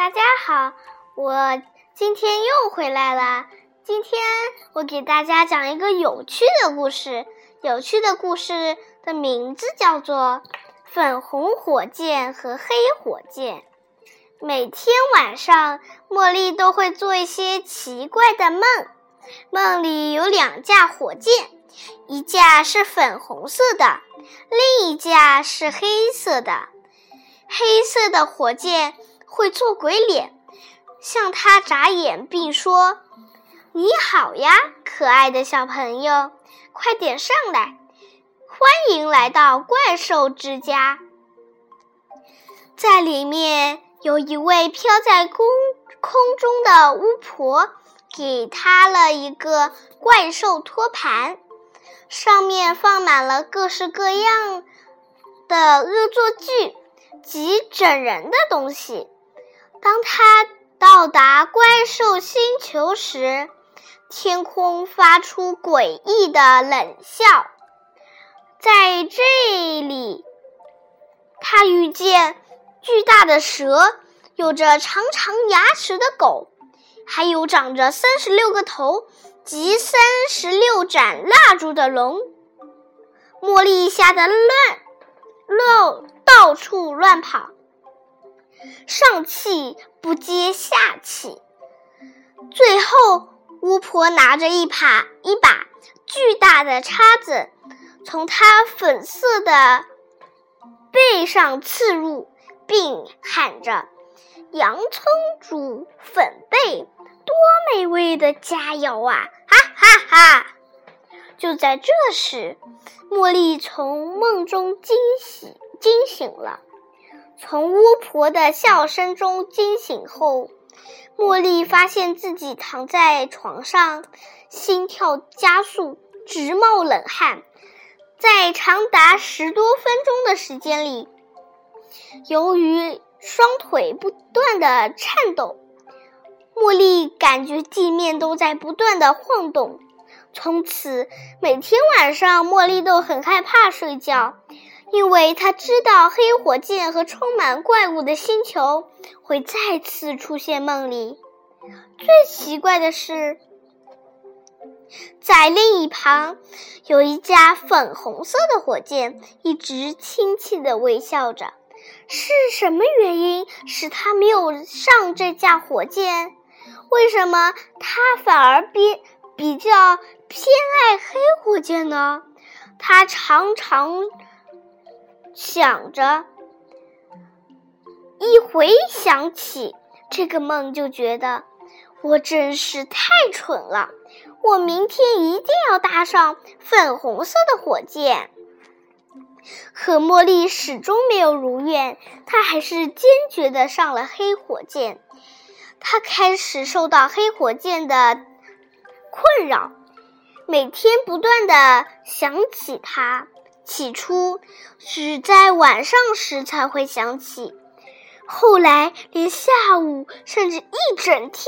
大家好，我今天又回来了。今天我给大家讲一个有趣的故事。有趣的故事的名字叫做《粉红火箭和黑火箭》。每天晚上，茉莉都会做一些奇怪的梦。梦里有两架火箭，一架是粉红色的，另一架是黑色的。黑色的火箭会做鬼脸，向他眨眼，并说：“你好呀，可爱的小朋友，快点上来，欢迎来到怪兽之家。”在里面有一位飘在空空中的巫婆，给他了一个怪兽托盘，上面放满了各式各样的恶作剧。及整人的东西。当他到达怪兽星球时，天空发出诡异的冷笑。在这里，他遇见巨大的蛇，有着长长牙齿的狗，还有长着三十六个头及三十六盏蜡烛的龙。茉莉吓得乱乱。到处乱跑，上气不接下气。最后，巫婆拿着一把一把巨大的叉子，从他粉色的背上刺入，并喊着：“洋葱煮粉贝，多美味的佳肴啊！”哈哈哈！就在这时，茉莉从梦中惊醒。惊醒了，从巫婆的笑声中惊醒后，茉莉发现自己躺在床上，心跳加速，直冒冷汗。在长达十多分钟的时间里，由于双腿不断的颤抖，茉莉感觉地面都在不断的晃动。从此，每天晚上，茉莉都很害怕睡觉。因为他知道黑火箭和充满怪物的星球会再次出现梦里。最奇怪的是，在另一旁有一架粉红色的火箭，一直亲切的微笑着。是什么原因使他没有上这架火箭？为什么他反而比比较偏爱黑火箭呢？他常常。想着，一回想起这个梦，就觉得我真是太蠢了。我明天一定要搭上粉红色的火箭。可茉莉始终没有如愿，她还是坚决的上了黑火箭。她开始受到黑火箭的困扰，每天不断的想起它。起初只在晚上时才会想起，后来连下午甚至一整天，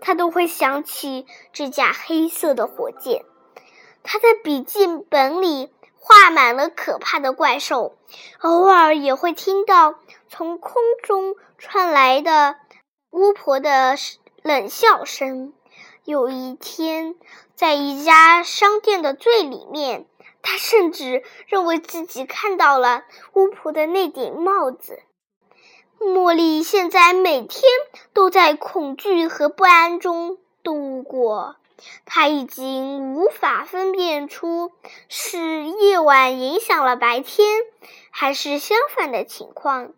他都会想起这架黑色的火箭。他的笔记本里画满了可怕的怪兽，偶尔也会听到从空中传来的巫婆的冷笑声。有一天，在一家商店的最里面。他甚至认为自己看到了巫婆的那顶帽子。茉莉现在每天都在恐惧和不安中度过。她已经无法分辨出是夜晚影响了白天，还是相反的情况。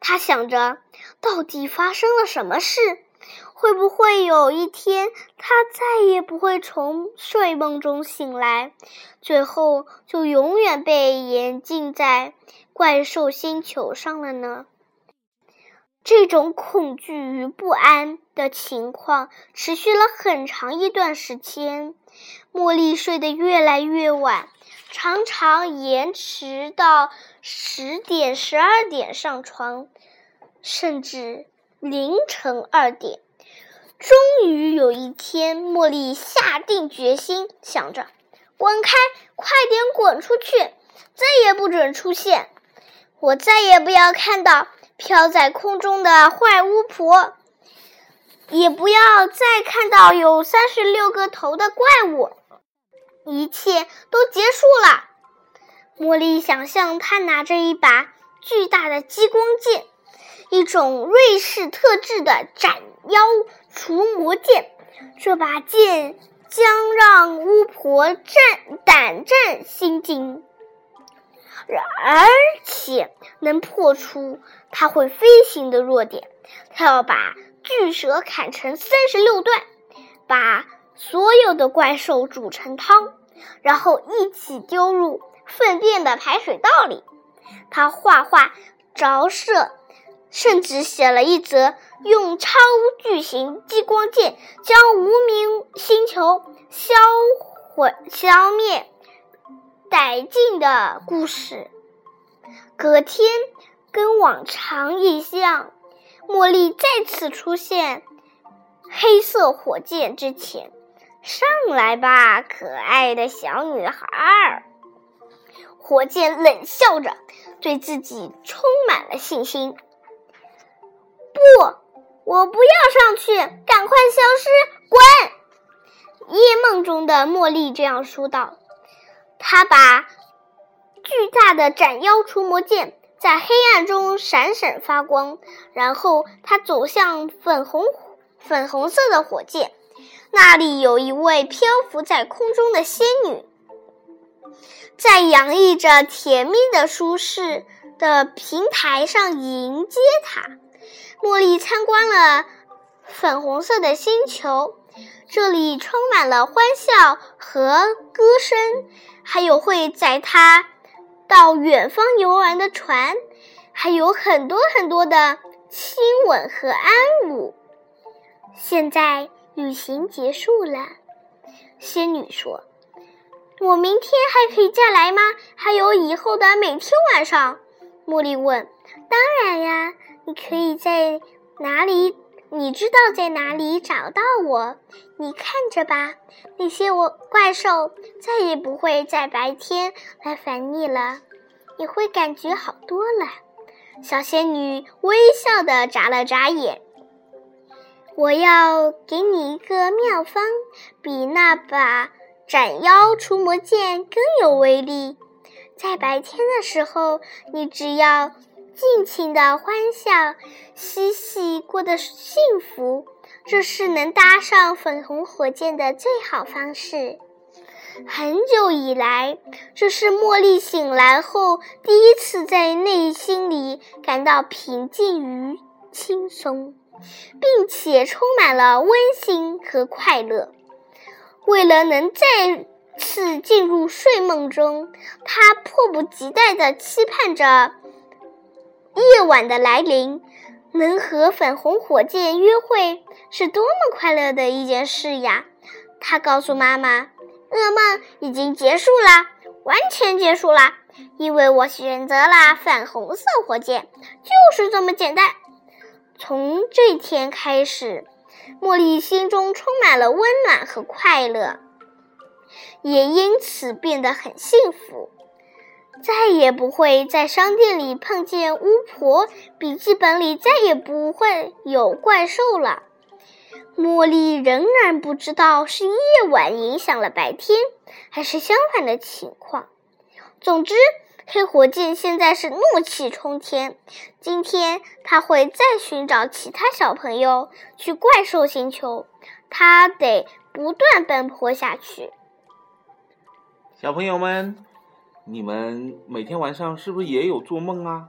她想着，到底发生了什么事？会不会有一天，他再也不会从睡梦中醒来，最后就永远被严禁在怪兽星球上了呢？这种恐惧与不安的情况持续了很长一段时间。茉莉睡得越来越晚，常常延迟到十点、十二点上床，甚至凌晨二点。终于有一天，茉莉下定决心，想着：“滚开，快点滚出去，再也不准出现！我再也不要看到飘在空中的坏巫婆，也不要再看到有三十六个头的怪物。一切都结束了。茉莉想象她拿着一把巨大的激光剑，一种瑞士特制的斩妖除魔剑。这把剑将让巫婆战胆战心惊，而且能破除它会飞行的弱点。他要把巨蛇砍成三十六段，把所有的怪兽煮成汤，然后一起丢入粪便的排水道里。他画画、着色。甚至写了一则用超巨型激光剑将无名星球销毁、消灭殆尽的故事。隔天，跟往常一样，茉莉再次出现黑色火箭之前，上来吧，可爱的小女孩！火箭冷笑着，对自己充满了信心。不，我不要上去，赶快消失，滚！夜梦中的茉莉这样说道。她把巨大的斩妖除魔剑在黑暗中闪闪发光，然后她走向粉红粉红色的火箭，那里有一位漂浮在空中的仙女，在洋溢着甜蜜的舒适的平台上迎接她。茉莉参观了粉红色的星球，这里充满了欢笑和歌声，还有会载她到远方游玩的船，还有很多很多的亲吻和安抚。现在旅行结束了，仙女说：“我明天还可以再来吗？还有以后的每天晚上？”茉莉问：“当然呀。”你可以在哪里？你知道在哪里找到我？你看着吧，那些我怪兽再也不会在白天来烦你了，你会感觉好多了。小仙女微笑的眨了眨眼。我要给你一个妙方，比那把斩妖除魔剑更有威力。在白天的时候，你只要。尽情的欢笑，嬉戏，过得幸福，这是能搭上粉红火箭的最好方式。很久以来，这是茉莉醒来后第一次在内心里感到平静与轻松，并且充满了温馨和快乐。为了能再次进入睡梦中，她迫不及待地期盼着。夜晚的来临，能和粉红火箭约会是多么快乐的一件事呀！他告诉妈妈：“噩梦已经结束了，完全结束了，因为我选择了粉红色火箭，就是这么简单。”从这天开始，茉莉心中充满了温暖和快乐，也因此变得很幸福。再也不会在商店里碰见巫婆，笔记本里再也不会有怪兽了。茉莉仍然不知道是夜晚影响了白天，还是相反的情况。总之，黑火箭现在是怒气冲天。今天他会再寻找其他小朋友去怪兽星球，他得不断奔波下去。小朋友们。你们每天晚上是不是也有做梦啊？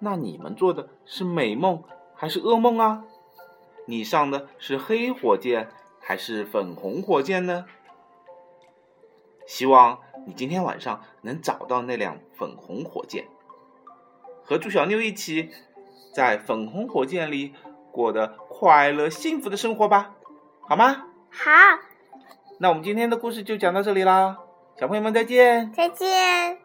那你们做的是美梦还是噩梦啊？你上的是黑火箭还是粉红火箭呢？希望你今天晚上能找到那辆粉红火箭，和猪小妞一起在粉红火箭里过得快乐幸福的生活吧，好吗？好。那我们今天的故事就讲到这里啦。小朋友们再见！再见。